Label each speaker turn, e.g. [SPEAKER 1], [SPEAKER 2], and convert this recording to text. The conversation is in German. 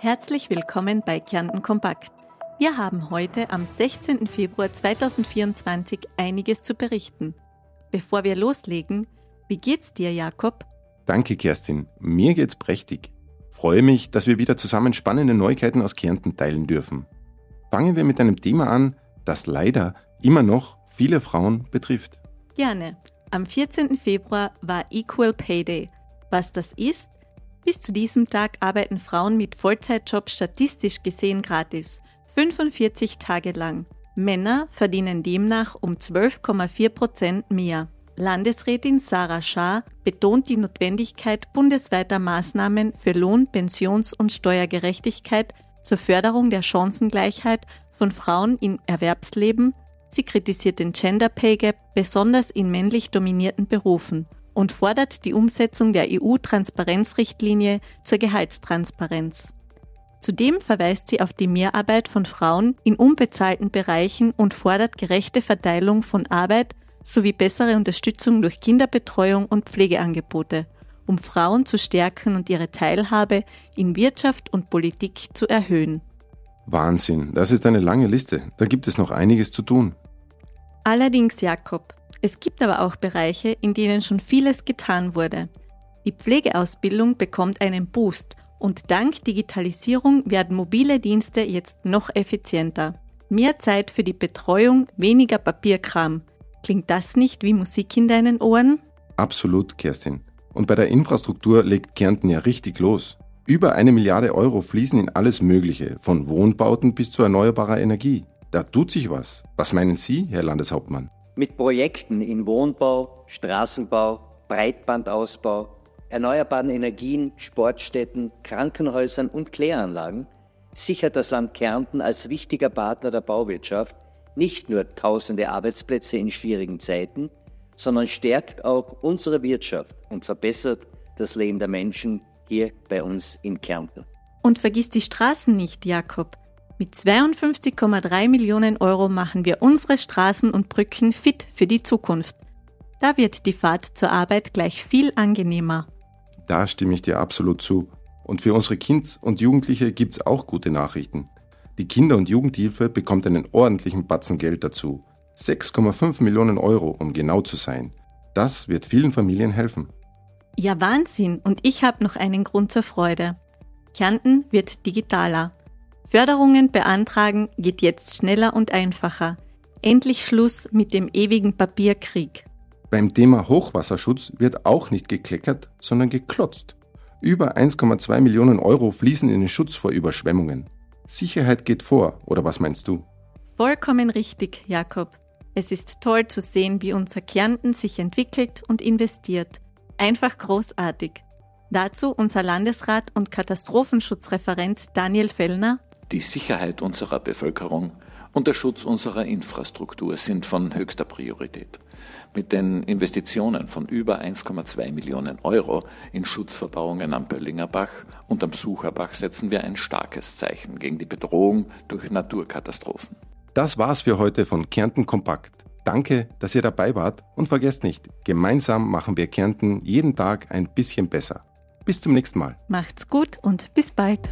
[SPEAKER 1] Herzlich willkommen bei Kärnten Kompakt. Wir haben heute am 16. Februar 2024 einiges zu berichten. Bevor wir loslegen, wie geht's dir, Jakob?
[SPEAKER 2] Danke, Kerstin. Mir geht's prächtig. Freue mich, dass wir wieder zusammen spannende Neuigkeiten aus Kärnten teilen dürfen. Fangen wir mit einem Thema an, das leider immer noch viele Frauen betrifft.
[SPEAKER 1] Gerne. Am 14. Februar war Equal Pay Day. Was das ist? Bis zu diesem Tag arbeiten Frauen mit Vollzeitjob statistisch gesehen gratis, 45 Tage lang. Männer verdienen demnach um 12,4 Prozent mehr. Landesrätin Sarah Schaar betont die Notwendigkeit bundesweiter Maßnahmen für Lohn-, Pensions- und Steuergerechtigkeit zur Förderung der Chancengleichheit von Frauen im Erwerbsleben. Sie kritisiert den Gender Pay Gap besonders in männlich dominierten Berufen und fordert die Umsetzung der EU-Transparenzrichtlinie zur Gehaltstransparenz. Zudem verweist sie auf die Mehrarbeit von Frauen in unbezahlten Bereichen und fordert gerechte Verteilung von Arbeit sowie bessere Unterstützung durch Kinderbetreuung und Pflegeangebote, um Frauen zu stärken und ihre Teilhabe in Wirtschaft und Politik zu erhöhen.
[SPEAKER 2] Wahnsinn, das ist eine lange Liste. Da gibt es noch einiges zu tun.
[SPEAKER 1] Allerdings, Jakob, es gibt aber auch Bereiche, in denen schon vieles getan wurde. Die Pflegeausbildung bekommt einen Boost und dank Digitalisierung werden mobile Dienste jetzt noch effizienter. Mehr Zeit für die Betreuung, weniger Papierkram, Klingt das nicht wie Musik in deinen Ohren?
[SPEAKER 2] Absolut, Kerstin. Und bei der Infrastruktur legt Kärnten ja richtig los. Über eine Milliarde Euro fließen in alles Mögliche, von Wohnbauten bis zu erneuerbarer Energie. Da tut sich was. Was meinen Sie, Herr Landeshauptmann?
[SPEAKER 3] Mit Projekten in Wohnbau, Straßenbau, Breitbandausbau, erneuerbaren Energien, Sportstätten, Krankenhäusern und Kläranlagen sichert das Land Kärnten als wichtiger Partner der Bauwirtschaft nicht nur tausende Arbeitsplätze in schwierigen Zeiten, sondern stärkt auch unsere Wirtschaft und verbessert das Leben der Menschen hier bei uns in Kärnten.
[SPEAKER 1] Und vergiss die Straßen nicht, Jakob. Mit 52,3 Millionen Euro machen wir unsere Straßen und Brücken fit für die Zukunft. Da wird die Fahrt zur Arbeit gleich viel angenehmer.
[SPEAKER 2] Da stimme ich dir absolut zu. Und für unsere Kids und Jugendliche gibt es auch gute Nachrichten. Die Kinder- und Jugendhilfe bekommt einen ordentlichen Batzen Geld dazu. 6,5 Millionen Euro, um genau zu sein. Das wird vielen Familien helfen.
[SPEAKER 1] Ja, Wahnsinn. Und ich habe noch einen Grund zur Freude. Kärnten wird digitaler. Förderungen beantragen geht jetzt schneller und einfacher. Endlich Schluss mit dem ewigen Papierkrieg.
[SPEAKER 2] Beim Thema Hochwasserschutz wird auch nicht gekleckert, sondern geklotzt. Über 1,2 Millionen Euro fließen in den Schutz vor Überschwemmungen. Sicherheit geht vor, oder was meinst du?
[SPEAKER 1] Vollkommen richtig, Jakob. Es ist toll zu sehen, wie unser Kärnten sich entwickelt und investiert. Einfach großartig. Dazu unser Landesrat und Katastrophenschutzreferent Daniel Fellner.
[SPEAKER 4] Die Sicherheit unserer Bevölkerung und der Schutz unserer Infrastruktur sind von höchster Priorität. Mit den Investitionen von über 1,2 Millionen Euro in Schutzverbauungen am Böllinger Bach und am Sucherbach setzen wir ein starkes Zeichen gegen die Bedrohung durch Naturkatastrophen.
[SPEAKER 2] Das war's für heute von Kärnten Kompakt. Danke, dass ihr dabei wart und vergesst nicht, gemeinsam machen wir Kärnten jeden Tag ein bisschen besser. Bis zum nächsten Mal.
[SPEAKER 1] Macht's gut und bis bald.